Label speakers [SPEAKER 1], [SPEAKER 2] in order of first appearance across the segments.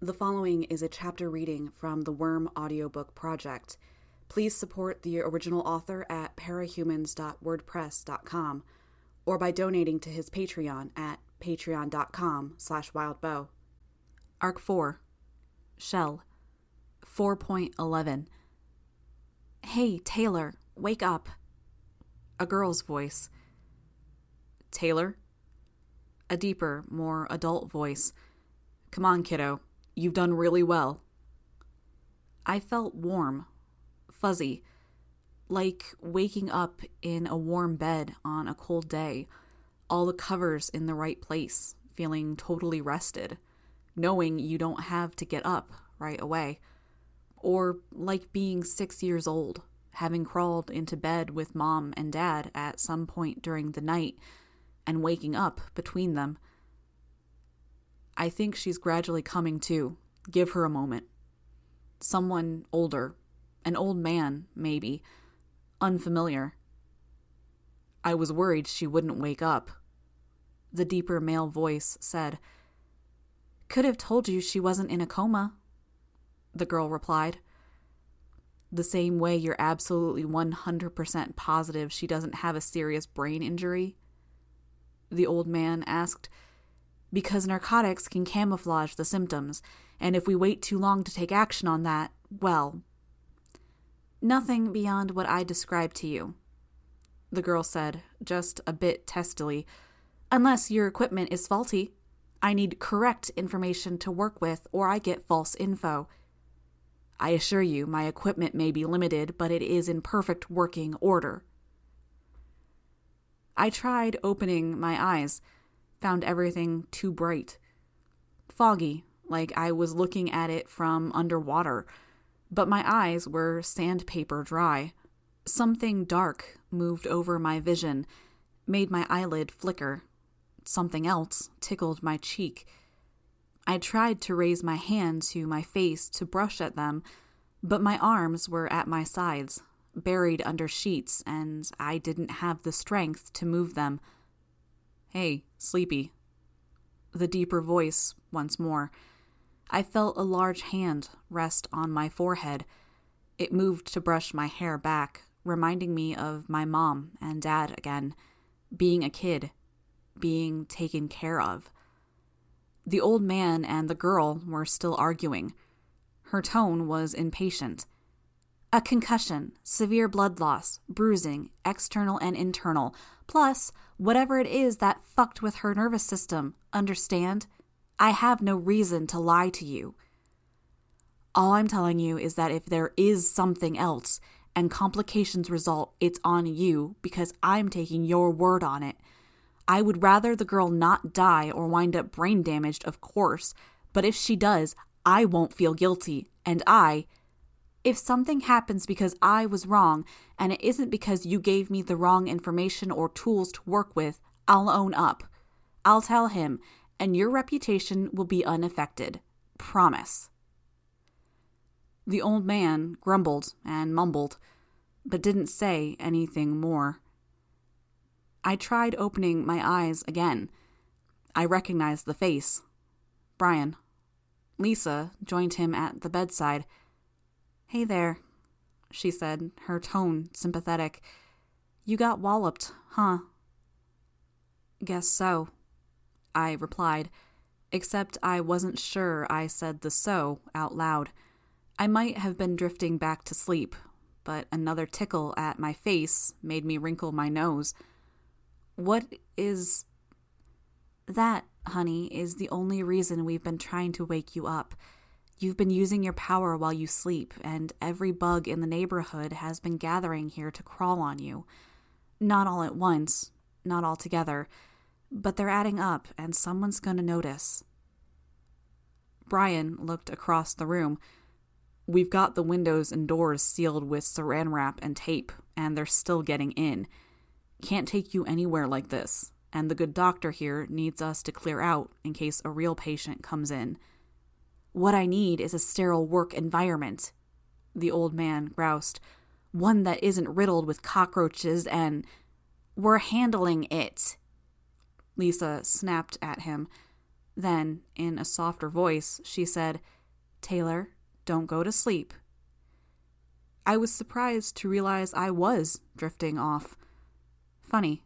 [SPEAKER 1] The following is a chapter reading from the Worm audiobook project. Please support the original author at parahumans.wordpress.com or by donating to his Patreon at patreon.com slash wildbow. Arc 4 Shell 4.11 Hey, Taylor, wake up. A girl's voice. Taylor? A deeper, more adult voice. Come on, kiddo. You've done really well. I felt warm, fuzzy, like waking up in a warm bed on a cold day, all the covers in the right place, feeling totally rested, knowing you don't have to get up right away. Or like being six years old, having crawled into bed with mom and dad at some point during the night and waking up between them. I think she's gradually coming to. Give her a moment. Someone older, an old man, maybe, unfamiliar. I was worried she wouldn't wake up. The deeper male voice said, Could have told you she wasn't in a coma, the girl replied. The same way you're absolutely 100% positive she doesn't have a serious brain injury? The old man asked because narcotics can camouflage the symptoms, and if we wait too long to take action on that, well, nothing beyond what I described to you. The girl said, just a bit testily, unless your equipment is faulty. I need correct information to work with, or I get false info. I assure you, my equipment may be limited, but it is in perfect working order. I tried opening my eyes found everything too bright. Foggy, like I was looking at it from underwater, but my eyes were sandpaper dry. Something dark moved over my vision, made my eyelid flicker. Something else tickled my cheek. I tried to raise my hand to my face to brush at them, but my arms were at my sides, buried under sheets, and I didn't have the strength to move them. Hey, sleepy. The deeper voice once more. I felt a large hand rest on my forehead. It moved to brush my hair back, reminding me of my mom and dad again, being a kid, being taken care of. The old man and the girl were still arguing. Her tone was impatient. A concussion, severe blood loss, bruising, external and internal, plus whatever it is that fucked with her nervous system. Understand? I have no reason to lie to you. All I'm telling you is that if there is something else and complications result, it's on you because I'm taking your word on it. I would rather the girl not die or wind up brain damaged, of course, but if she does, I won't feel guilty, and I, if something happens because I was wrong and it isn't because you gave me the wrong information or tools to work with, I'll own up. I'll tell him, and your reputation will be unaffected. Promise. The old man grumbled and mumbled, but didn't say anything more. I tried opening my eyes again. I recognized the face. Brian. Lisa joined him at the bedside Hey there, she said, her tone sympathetic. You got walloped, huh? Guess so, I replied, except I wasn't sure I said the so out loud. I might have been drifting back to sleep, but another tickle at my face made me wrinkle my nose. What is. That, honey, is the only reason we've been trying to wake you up. You've been using your power while you sleep, and every bug in the neighborhood has been gathering here to crawl on you. Not all at once, not all together, but they're adding up, and someone's going to notice. Brian looked across the room. We've got the windows and doors sealed with saran wrap and tape, and they're still getting in. Can't take you anywhere like this, and the good doctor here needs us to clear out in case a real patient comes in. What I need is a sterile work environment, the old man groused. One that isn't riddled with cockroaches and. We're handling it. Lisa snapped at him. Then, in a softer voice, she said, Taylor, don't go to sleep. I was surprised to realize I was drifting off. Funny.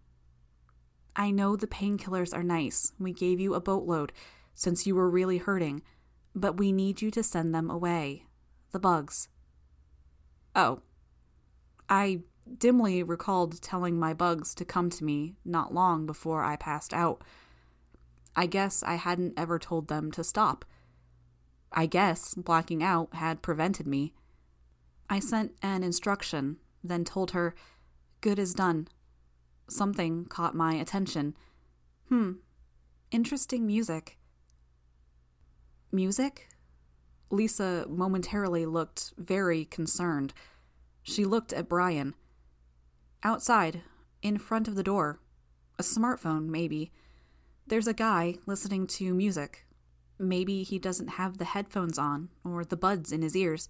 [SPEAKER 1] I know the painkillers are nice. We gave you a boatload since you were really hurting, but we need you to send them away. The bugs. Oh. I dimly recalled telling my bugs to come to me not long before I passed out. I guess I hadn't ever told them to stop. I guess blacking out had prevented me. I sent an instruction, then told her, Good is done. Something caught my attention. Hmm, interesting music. Music? Lisa momentarily looked very concerned. She looked at Brian. Outside, in front of the door, a smartphone, maybe. There's a guy listening to music. Maybe he doesn't have the headphones on, or the buds in his ears,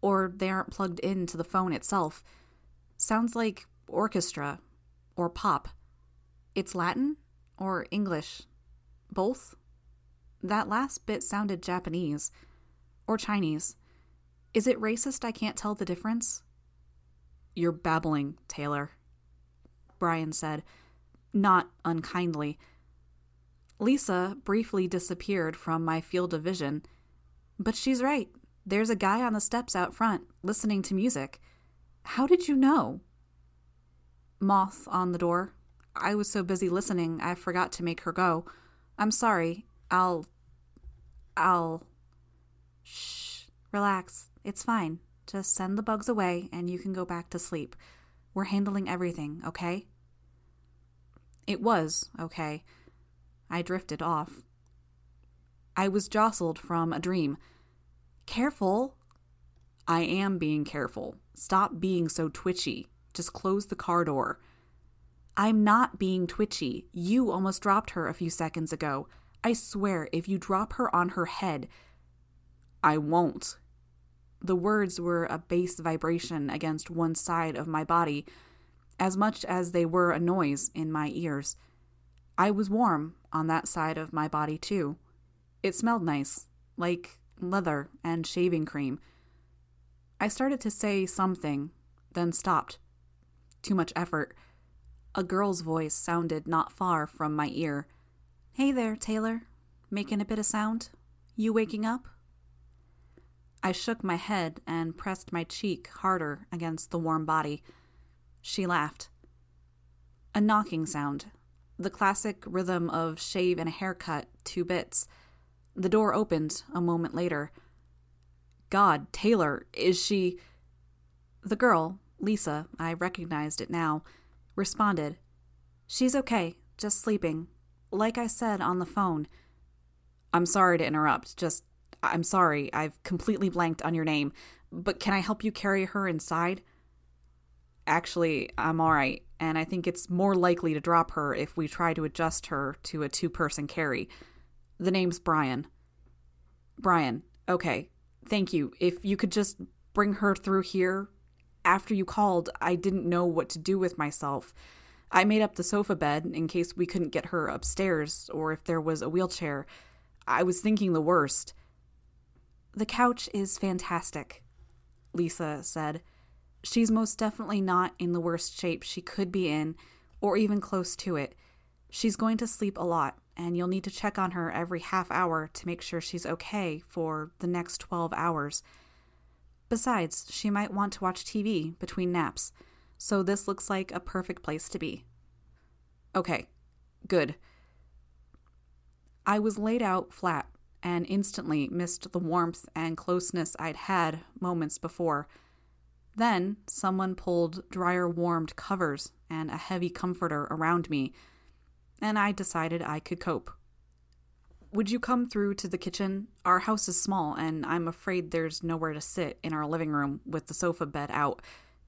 [SPEAKER 1] or they aren't plugged into the phone itself. Sounds like orchestra or pop. It's Latin or English? Both? That last bit sounded Japanese. Or Chinese. Is it racist I can't tell the difference? You're babbling, Taylor, Brian said, not unkindly. Lisa briefly disappeared from my field of vision. But she's right. There's a guy on the steps out front, listening to music. How did you know? Moth on the door. I was so busy listening, I forgot to make her go. I'm sorry. I'll. I'll. Shh. Relax. It's fine. Just send the bugs away and you can go back to sleep. We're handling everything, okay? It was okay. I drifted off. I was jostled from a dream. Careful! I am being careful. Stop being so twitchy. Just close the car door. I'm not being twitchy. You almost dropped her a few seconds ago. I swear, if you drop her on her head, I won't. The words were a bass vibration against one side of my body, as much as they were a noise in my ears. I was warm on that side of my body, too. It smelled nice, like leather and shaving cream. I started to say something, then stopped. Too much effort. A girl's voice sounded not far from my ear. Hey there, Taylor. Making a bit of sound? You waking up? I shook my head and pressed my cheek harder against the warm body. She laughed. A knocking sound, the classic rhythm of shave and a haircut, two bits. The door opened a moment later. God, Taylor, is she. The girl, Lisa, I recognized it now, responded. She's okay, just sleeping. Like I said on the phone. I'm sorry to interrupt, just I'm sorry, I've completely blanked on your name, but can I help you carry her inside? Actually, I'm alright, and I think it's more likely to drop her if we try to adjust her to a two person carry. The name's Brian. Brian, okay, thank you. If you could just bring her through here. After you called, I didn't know what to do with myself. I made up the sofa bed in case we couldn't get her upstairs or if there was a wheelchair. I was thinking the worst. The couch is fantastic, Lisa said. She's most definitely not in the worst shape she could be in, or even close to it. She's going to sleep a lot, and you'll need to check on her every half hour to make sure she's okay for the next 12 hours. Besides, she might want to watch TV between naps, so this looks like a perfect place to be. Okay, good. I was laid out flat and instantly missed the warmth and closeness I'd had moments before. Then someone pulled dryer warmed covers and a heavy comforter around me, and I decided I could cope. Would you come through to the kitchen? Our house is small, and I'm afraid there's nowhere to sit in our living room with the sofa bed out.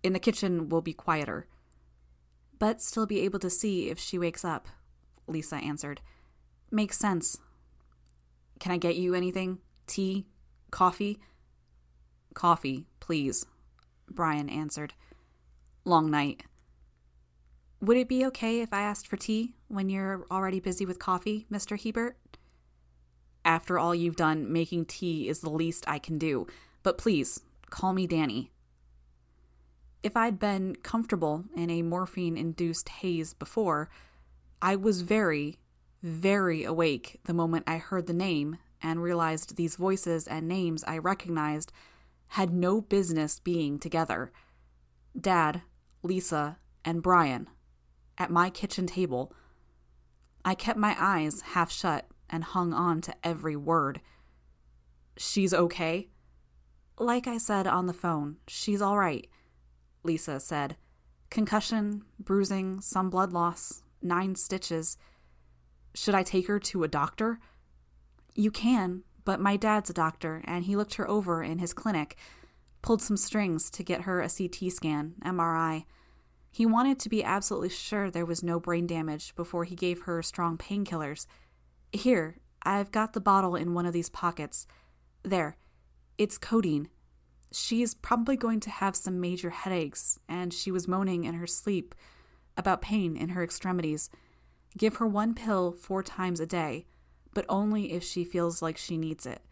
[SPEAKER 1] In the kitchen, we'll be quieter. But still be able to see if she wakes up, Lisa answered. Makes sense. Can I get you anything? Tea? Coffee? Coffee, please, Brian answered. Long night. Would it be okay if I asked for tea when you're already busy with coffee, Mr. Hebert? After all you've done, making tea is the least I can do. But please, call me Danny. If I'd been comfortable in a morphine induced haze before, I was very, very awake the moment I heard the name and realized these voices and names I recognized had no business being together. Dad, Lisa, and Brian at my kitchen table. I kept my eyes half shut and hung on to every word. She's okay? Like I said on the phone, she's all right, Lisa said. Concussion, bruising, some blood loss, nine stitches. Should I take her to a doctor? You can, but my dad's a doctor, and he looked her over in his clinic, pulled some strings to get her a CT scan, MRI. He wanted to be absolutely sure there was no brain damage before he gave her strong painkillers. Here, I've got the bottle in one of these pockets. There, it's codeine. She's probably going to have some major headaches, and she was moaning in her sleep about pain in her extremities. Give her one pill four times a day, but only if she feels like she needs it.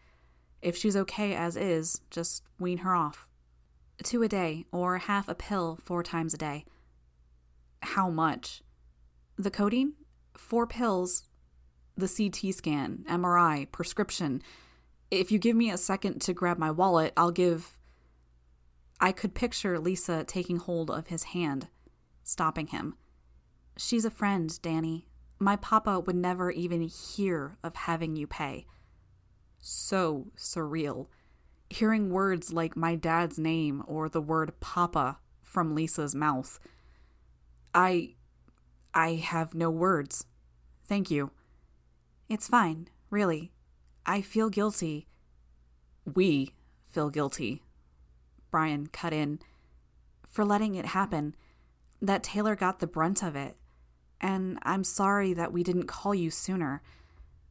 [SPEAKER 1] If she's okay as is, just wean her off. Two a day, or half a pill four times a day. How much? The codeine? Four pills, the CT scan, MRI, prescription. If you give me a second to grab my wallet, I'll give. I could picture Lisa taking hold of his hand, stopping him. She's a friend, Danny. My papa would never even hear of having you pay. So surreal. Hearing words like my dad's name or the word papa from Lisa's mouth. I. I have no words. Thank you. It's fine, really. I feel guilty. We feel guilty. Brian cut in. For letting it happen. That Taylor got the brunt of it. And I'm sorry that we didn't call you sooner.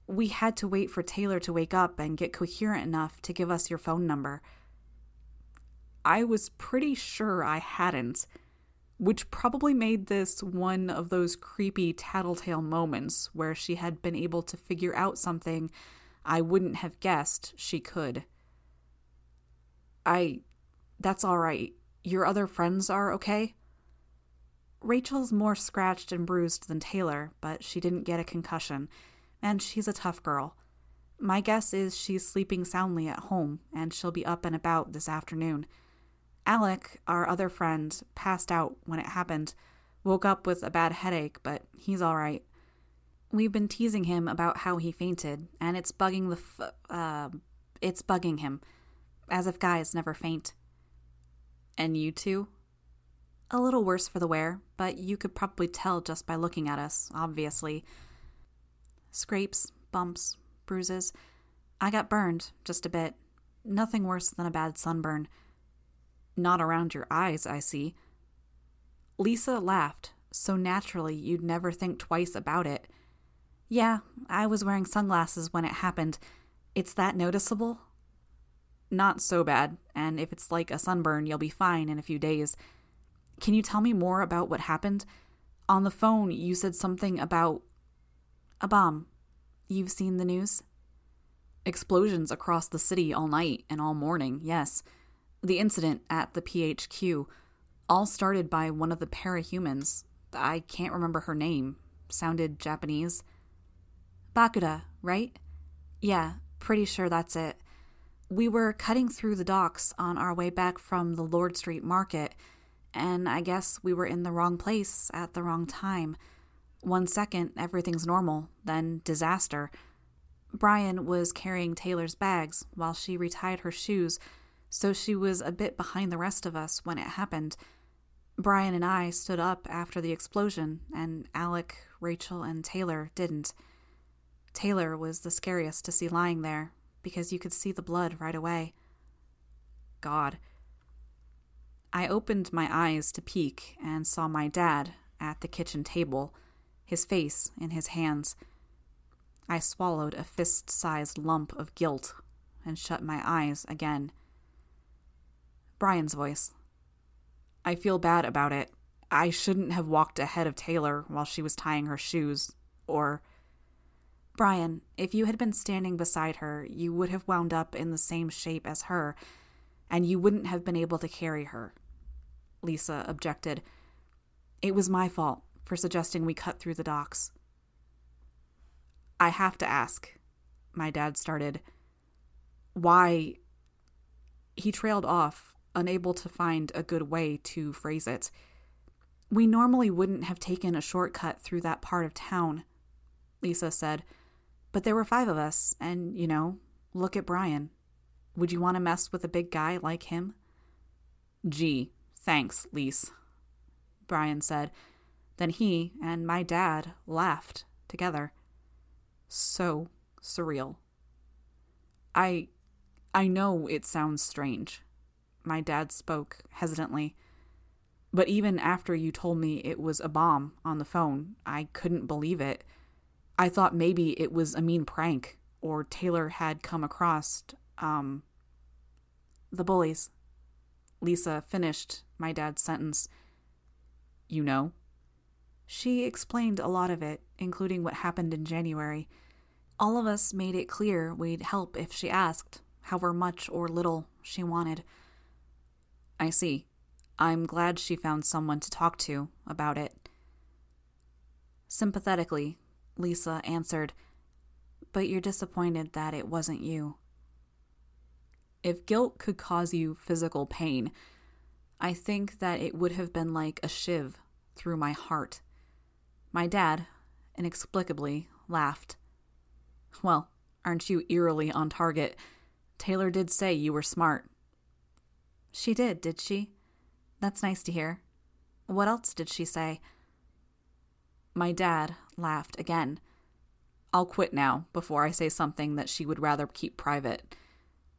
[SPEAKER 1] We had to wait for Taylor to wake up and get coherent enough to give us your phone number. I was pretty sure I hadn't which probably made this one of those creepy tattletale moments where she had been able to figure out something I wouldn't have guessed she could. I. That's all right. Your other friends are okay? Rachel's more scratched and bruised than Taylor, but she didn't get a concussion, and she's a tough girl. My guess is she's sleeping soundly at home, and she'll be up and about this afternoon. Alec, our other friend, passed out when it happened, woke up with a bad headache, but he's all right. We've been teasing him about how he fainted, and it's bugging the f- uh, it's bugging him, as if guys never faint. And you two? A little worse for the wear, but you could probably tell just by looking at us, obviously. Scrapes, bumps, bruises. I got burned, just a bit. Nothing worse than a bad sunburn. Not around your eyes, I see. Lisa laughed, so naturally you'd never think twice about it. Yeah, I was wearing sunglasses when it happened. It's that noticeable? Not so bad, and if it's like a sunburn, you'll be fine in a few days. Can you tell me more about what happened? On the phone, you said something about a bomb. You've seen the news? Explosions across the city all night and all morning, yes. The incident at the PHQ all started by one of the parahumans. I can't remember her name. Sounded Japanese. Bakuda, right? Yeah, pretty sure that's it. We were cutting through the docks on our way back from the Lord Street Market, and I guess we were in the wrong place at the wrong time. One second, everything's normal, then disaster. Brian was carrying Taylor's bags while she retied her shoes so she was a bit behind the rest of us when it happened. Brian and I stood up after the explosion, and Alec, Rachel, and Taylor didn't. Taylor was the scariest to see lying there because you could see the blood right away. God. I opened my eyes to peek and saw my dad at the kitchen table, his face in his hands. I swallowed a fist sized lump of guilt and shut my eyes again. Brian's voice. I feel bad about it. I shouldn't have walked ahead of Taylor while she was tying her shoes. Or. Brian, if you had been standing beside her, you would have wound up in the same shape as her, and you wouldn't have been able to carry her. Lisa objected. It was my fault for suggesting we cut through the docks. I have to ask, my dad started. Why? He trailed off, unable to find a good way to phrase it. We normally wouldn't have taken a shortcut through that part of town, Lisa said. But there were five of us, and, you know, look at Brian. Would you want to mess with a big guy like him? Gee, thanks, Lise, Brian said. Then he and my dad laughed together. So surreal. I I know it sounds strange. My dad spoke hesitantly. But even after you told me it was a bomb on the phone, I couldn't believe it. I thought maybe it was a mean prank or Taylor had come across um the bullies. Lisa finished my dad's sentence. You know? She explained a lot of it, including what happened in January. All of us made it clear we'd help if she asked, however much or little she wanted. I see. I'm glad she found someone to talk to about it. Sympathetically, Lisa answered, But you're disappointed that it wasn't you. If guilt could cause you physical pain, I think that it would have been like a shiv through my heart. My dad, inexplicably, laughed. Well, aren't you eerily on target? Taylor did say you were smart. She did, did she? That's nice to hear. What else did she say? My dad laughed again. I'll quit now before I say something that she would rather keep private.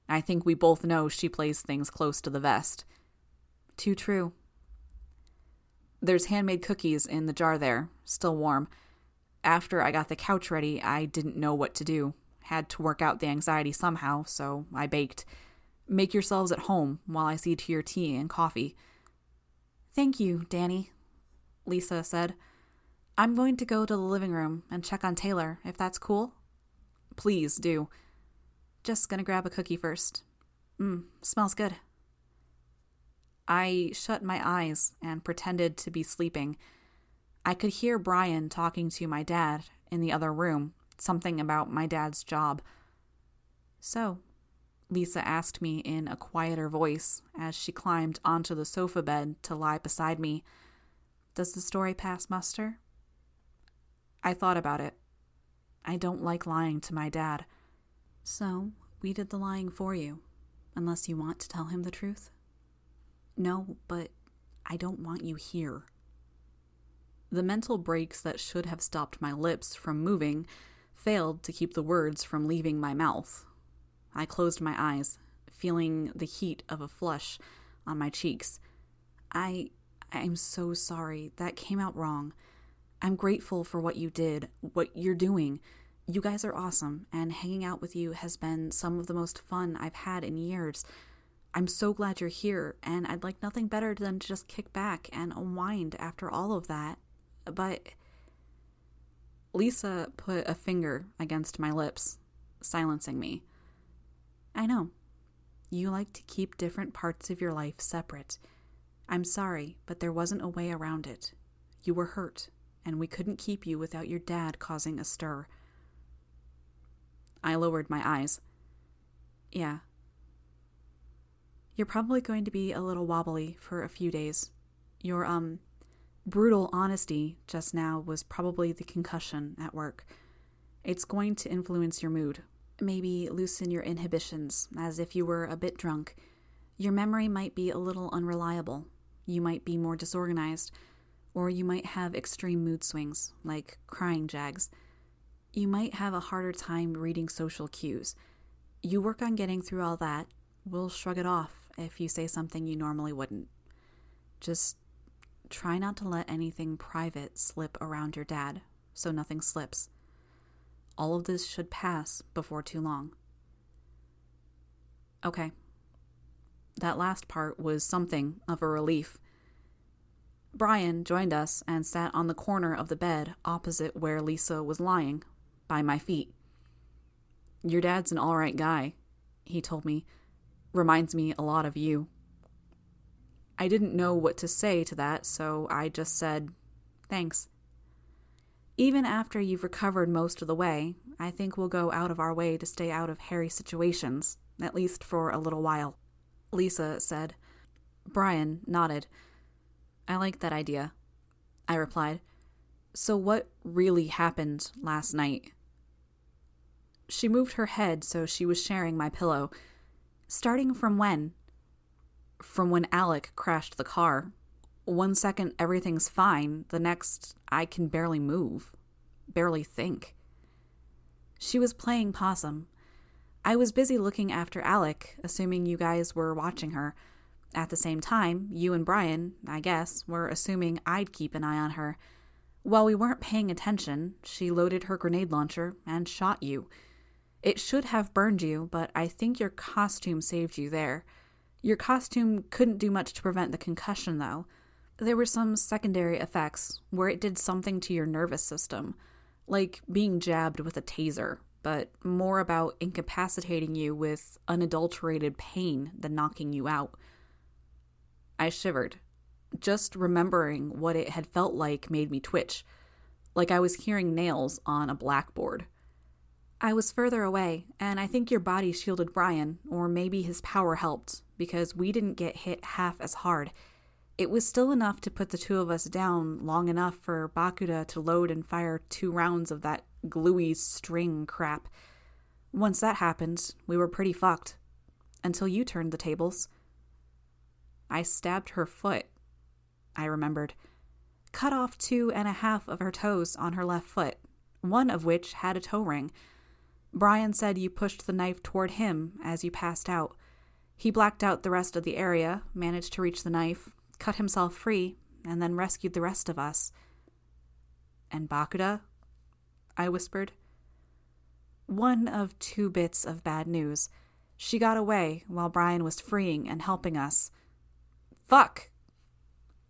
[SPEAKER 1] I think we both know she plays things close to the vest. Too true. There's handmade cookies in the jar there, still warm. After I got the couch ready, I didn't know what to do. Had to work out the anxiety somehow, so I baked. Make yourselves at home while I see to your tea and coffee. Thank you, Danny, Lisa said. I'm going to go to the living room and check on Taylor, if that's cool. Please do. Just gonna grab a cookie first. Mmm, smells good. I shut my eyes and pretended to be sleeping. I could hear Brian talking to my dad in the other room, something about my dad's job. So, Lisa asked me in a quieter voice as she climbed onto the sofa bed to lie beside me. Does the story pass muster? I thought about it. I don't like lying to my dad. So, we did the lying for you, unless you want to tell him the truth? No, but I don't want you here. The mental brakes that should have stopped my lips from moving failed to keep the words from leaving my mouth. I closed my eyes, feeling the heat of a flush on my cheeks. I I'm so sorry. That came out wrong. I'm grateful for what you did, what you're doing. You guys are awesome, and hanging out with you has been some of the most fun I've had in years. I'm so glad you're here, and I'd like nothing better than to just kick back and unwind after all of that. But. Lisa put a finger against my lips, silencing me. I know. You like to keep different parts of your life separate. I'm sorry, but there wasn't a way around it. You were hurt, and we couldn't keep you without your dad causing a stir. I lowered my eyes. Yeah. You're probably going to be a little wobbly for a few days. Your, um, brutal honesty just now was probably the concussion at work. It's going to influence your mood. Maybe loosen your inhibitions, as if you were a bit drunk. Your memory might be a little unreliable. You might be more disorganized. Or you might have extreme mood swings, like crying jags. You might have a harder time reading social cues. You work on getting through all that. We'll shrug it off if you say something you normally wouldn't. Just try not to let anything private slip around your dad so nothing slips. All of this should pass before too long. Okay. That last part was something of a relief. Brian joined us and sat on the corner of the bed opposite where Lisa was lying, by my feet. Your dad's an alright guy, he told me. Reminds me a lot of you. I didn't know what to say to that, so I just said, Thanks. Even after you've recovered most of the way, I think we'll go out of our way to stay out of hairy situations, at least for a little while. Lisa said. Brian nodded. I like that idea. I replied. So, what really happened last night? She moved her head so she was sharing my pillow. Starting from when? From when Alec crashed the car. One second, everything's fine. The next, I can barely move, barely think. She was playing possum. I was busy looking after Alec, assuming you guys were watching her. At the same time, you and Brian, I guess, were assuming I'd keep an eye on her. While we weren't paying attention, she loaded her grenade launcher and shot you. It should have burned you, but I think your costume saved you there. Your costume couldn't do much to prevent the concussion, though. There were some secondary effects where it did something to your nervous system, like being jabbed with a taser, but more about incapacitating you with unadulterated pain than knocking you out. I shivered. Just remembering what it had felt like made me twitch, like I was hearing nails on a blackboard. I was further away, and I think your body shielded Brian, or maybe his power helped, because we didn't get hit half as hard. It was still enough to put the two of us down long enough for Bakuda to load and fire two rounds of that gluey string crap. Once that happened, we were pretty fucked. Until you turned the tables. I stabbed her foot, I remembered. Cut off two and a half of her toes on her left foot, one of which had a toe ring. Brian said you pushed the knife toward him as you passed out. He blacked out the rest of the area, managed to reach the knife, cut himself free, and then rescued the rest of us. And Bakuda? I whispered. One of two bits of bad news. She got away while Brian was freeing and helping us. Fuck!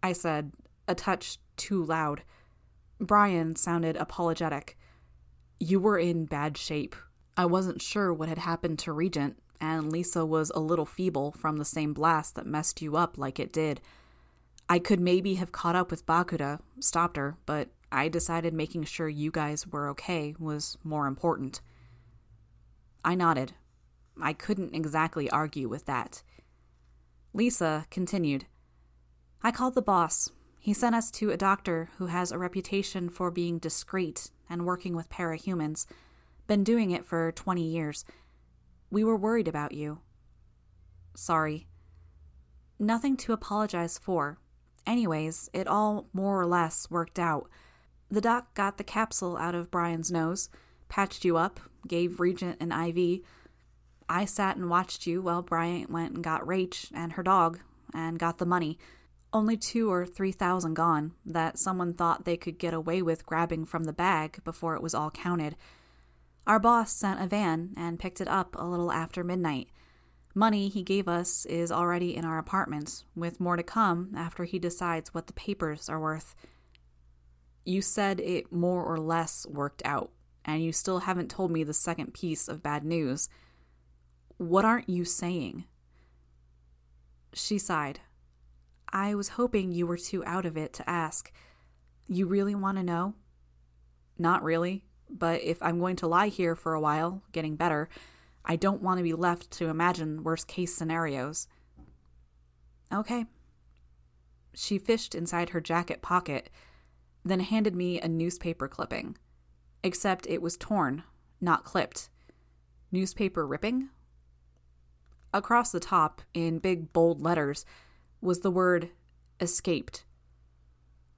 [SPEAKER 1] I said, a touch too loud. Brian sounded apologetic. You were in bad shape. I wasn't sure what had happened to Regent, and Lisa was a little feeble from the same blast that messed you up like it did. I could maybe have caught up with Bakuda, stopped her, but I decided making sure you guys were okay was more important. I nodded. I couldn't exactly argue with that. Lisa continued. I called the boss. He sent us to a doctor who has a reputation for being discreet and working with parahumans. Been doing it for 20 years. We were worried about you. Sorry. Nothing to apologize for. Anyways, it all more or less worked out. The doc got the capsule out of Brian's nose, patched you up, gave Regent an IV. I sat and watched you while Brian went and got Rach and her dog and got the money. Only two or three thousand gone that someone thought they could get away with grabbing from the bag before it was all counted. Our boss sent a van and picked it up a little after midnight. Money he gave us is already in our apartment, with more to come after he decides what the papers are worth. You said it more or less worked out, and you still haven't told me the second piece of bad news. What aren't you saying? She sighed. I was hoping you were too out of it to ask. You really want to know? Not really, but if I'm going to lie here for a while, getting better, I don't want to be left to imagine worst case scenarios. Okay. She fished inside her jacket pocket, then handed me a newspaper clipping. Except it was torn, not clipped. Newspaper ripping? Across the top, in big bold letters, was the word escaped.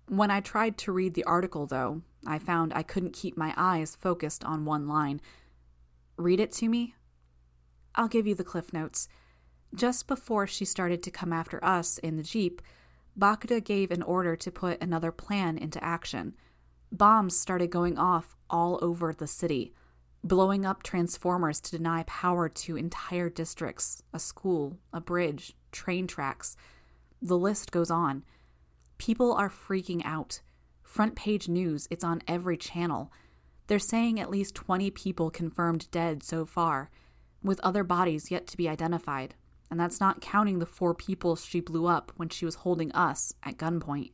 [SPEAKER 1] When I tried to read the article, though, I found I couldn't keep my eyes focused on one line. Read it to me? I'll give you the cliff notes. Just before she started to come after us in the Jeep, Bakuda gave an order to put another plan into action. Bombs started going off all over the city, blowing up transformers to deny power to entire districts, a school, a bridge, train tracks. The list goes on. People are freaking out. Front page news, it's on every channel. They're saying at least 20 people confirmed dead so far, with other bodies yet to be identified, and that's not counting the four people she blew up when she was holding us at gunpoint.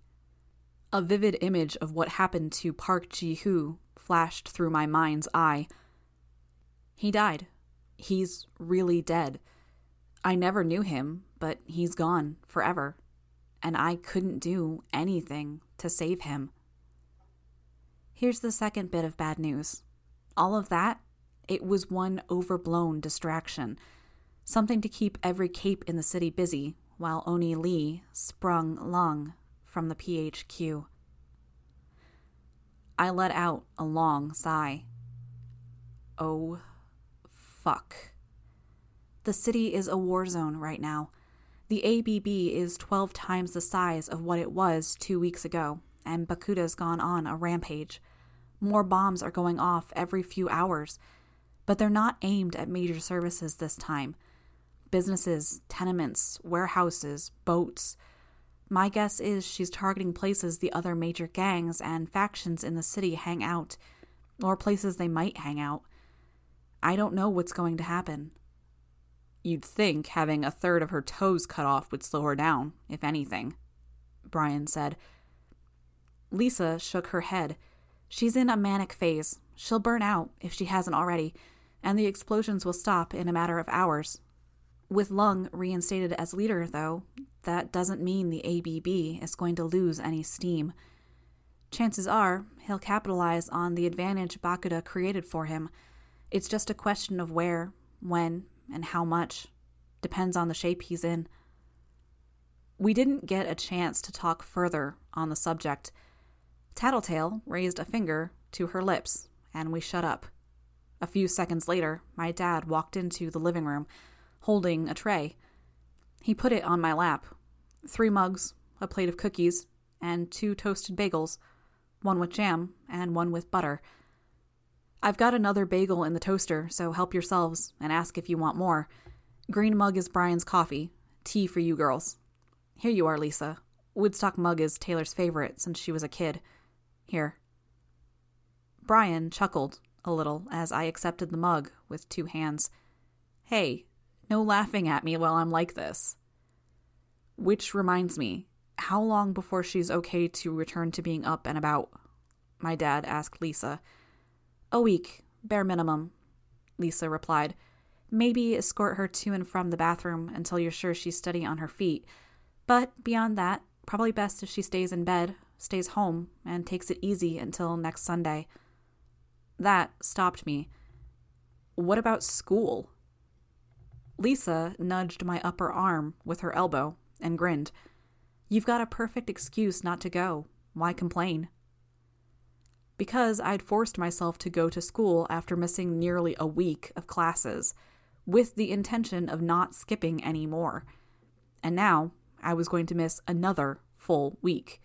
[SPEAKER 1] A vivid image of what happened to Park Ji Hoo flashed through my mind's eye. He died. He's really dead. I never knew him, but he's gone forever, and I couldn't do anything to save him. Here's the second bit of bad news. All of that, it was one overblown distraction, something to keep every cape in the city busy while Oni Lee sprung Lung from the PHQ. I let out a long sigh. Oh, fuck. The city is a war zone right now. The ABB is 12 times the size of what it was two weeks ago, and Bakuda's gone on a rampage. More bombs are going off every few hours, but they're not aimed at major services this time. Businesses, tenements, warehouses, boats. My guess is she's targeting places the other major gangs and factions in the city hang out, or places they might hang out. I don't know what's going to happen. You'd think having a third of her toes cut off would slow her down, if anything, Brian said. Lisa shook her head. She's in a manic phase. She'll burn out, if she hasn't already, and the explosions will stop in a matter of hours. With Lung reinstated as leader, though, that doesn't mean the ABB is going to lose any steam. Chances are he'll capitalize on the advantage Bakuda created for him. It's just a question of where, when, and how much. Depends on the shape he's in. We didn't get a chance to talk further on the subject. Tattletale raised a finger to her lips, and we shut up. A few seconds later, my dad walked into the living room, holding a tray. He put it on my lap three mugs, a plate of cookies, and two toasted bagels, one with jam and one with butter. I've got another bagel in the toaster, so help yourselves and ask if you want more. Green mug is Brian's coffee, tea for you girls. Here you are, Lisa. Woodstock mug is Taylor's favorite since she was a kid. Here. Brian chuckled a little as I accepted the mug with two hands. Hey, no laughing at me while I'm like this. Which reminds me, how long before she's okay to return to being up and about? My dad asked Lisa. A week, bare minimum, Lisa replied. Maybe escort her to and from the bathroom until you're sure she's steady on her feet. But beyond that, probably best if she stays in bed stays home, and takes it easy until next Sunday. That stopped me. What about school? Lisa nudged my upper arm with her elbow and grinned. You've got a perfect excuse not to go. Why complain? Because I'd forced myself to go to school after missing nearly a week of classes, with the intention of not skipping any more. And now I was going to miss another full week.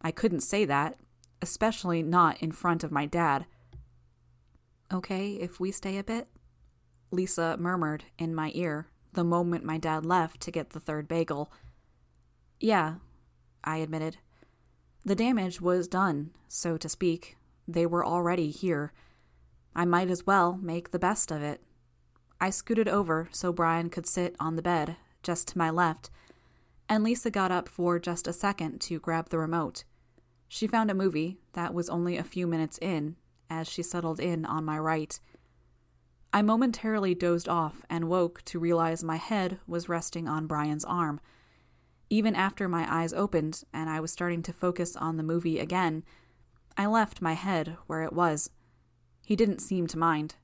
[SPEAKER 1] I couldn't say that, especially not in front of my dad. Okay, if we stay a bit? Lisa murmured in my ear the moment my dad left to get the third bagel. Yeah, I admitted. The damage was done, so to speak. They were already here. I might as well make the best of it. I scooted over so Brian could sit on the bed, just to my left, and Lisa got up for just a second to grab the remote. She found a movie that was only a few minutes in as she settled in on my right. I momentarily dozed off and woke to realize my head was resting on Brian's arm. Even after my eyes opened and I was starting to focus on the movie again, I left my head where it was. He didn't seem to mind.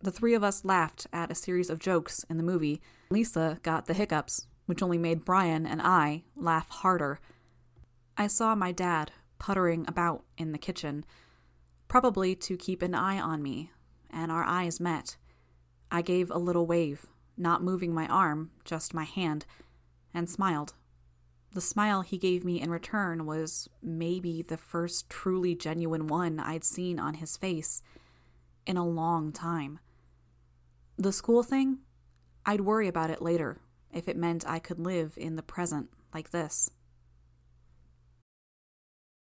[SPEAKER 1] The three of us laughed at a series of jokes in the movie. Lisa got the hiccups, which only made Brian and I laugh harder. I saw my dad puttering about in the kitchen, probably to keep an eye on me, and our eyes met. I gave a little wave, not moving my arm, just my hand, and smiled. The smile he gave me in return was maybe the first truly genuine one I'd seen on his face in a long time. The school thing? I'd worry about it later if it meant I could live in the present like this.